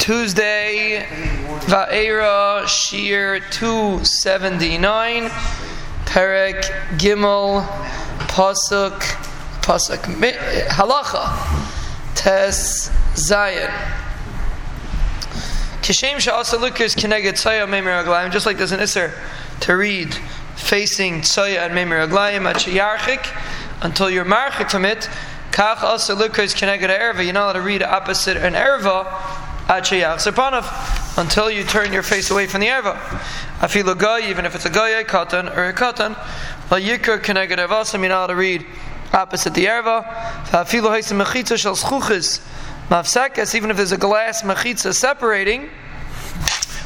Tuesday, Va'era Shir 279, Perek Gimel, Pasuk, Pasuk, Halacha, Tes Zion. Kishem Sha'asa Lukas Keneged Tzaya Memir Aglayim, just like there's an Isser to read facing Tzaya and Memir Aglayim at Shiyarchik, until you're marchik from it, Kach also Lukas Keneged Erva, you're not allowed to read opposite an Erva, until you turn your face away from the erva. Afilu goy, even if it's a goy, katan or a katan, la yikr keneged ervasim, you're not to read opposite the erva. Afilu haisim mechitza shel schuchis mafsekes, even if there's a glass mechitza separating,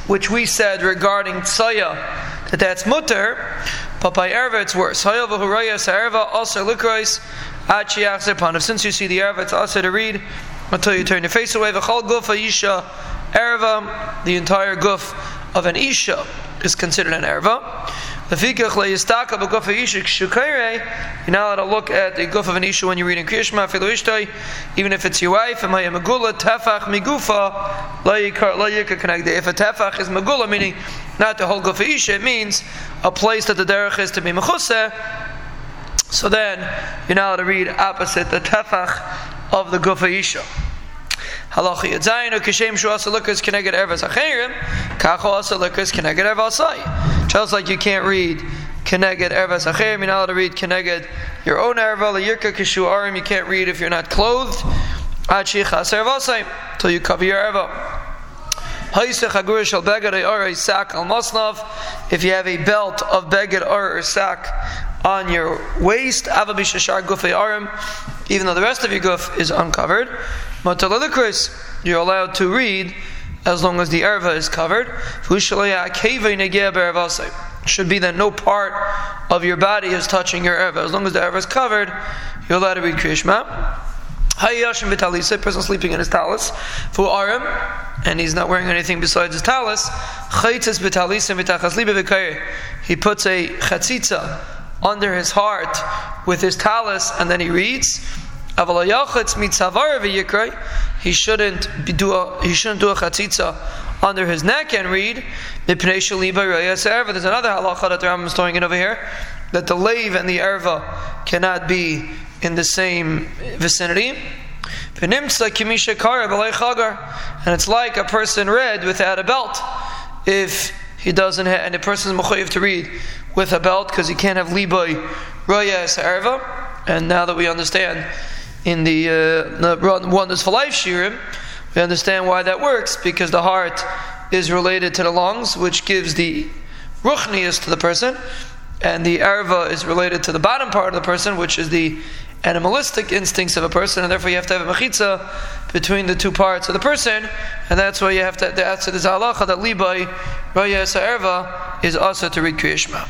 which we said regarding tsaya, that that's mutter, but by erva it's worse. Hayav v'hurayas erva also lukrois at Since you see the erva, it's also to read until you turn your face away. V'chol guf isha erva, the entire guf of an isha is considered an erva. Lefikach le'yistaka b'guf isha k'shukayre, you're not allowed to look at the guf of an isha when you're reading Kriyashma, filu even if it's your wife, and maya megula tefach migufa, la'yikar connect. If a tefach is megula, meaning not the whole guf isha, it means a place that the derech is to be mechuseh, so then you're not allowed to read opposite the tefach of the Gufa Isha. Halacha Yadzayin Kishem Shu Asa Lukas Keneged Ervas Acherim Kacho Asa Lukas Keneged Ervasai. Just like you can't read Keneged Ervas Acherim, you're not allowed to read Keneged your own Erva Yirka Kishu Arim. You can't read if you're not clothed. Achi Chas Ervasai till you cover your Erva. If you have a belt of beged or sack on your waist, even though the rest of your guf is uncovered, you're allowed to read as long as the erva is covered. Should be that no part of your body is touching your erva. As long as the erva is covered, you're allowed to read Krishma. Hayashim b'talisa, person sleeping in his talus. For arim, and he's not wearing anything besides his v'tachas libe He puts a chatzitza under his heart with his talus, and then he reads. He shouldn't do a he shouldn't do a chatzitza under his neck and read. There's another halacha that the Rambam is throwing in over here that the lave and the erva cannot be in the same vicinity. And it's like a person read without a belt. If he doesn't have, and the person is mechayiv to read with a belt because he can't have liboy royas erva. And now that we understand in the, uh, the Wonders for Life Shirim, we understand why that works because the heart is related to the lungs, which gives the ruchnias to the person, and the erva is related to the bottom part of the person, which is the animalistic instincts of a person, and therefore you have to have a mechitza between the two parts of the person, and that's why you have to. The that's the halacha that libai raya erva is also to read Kriyashma.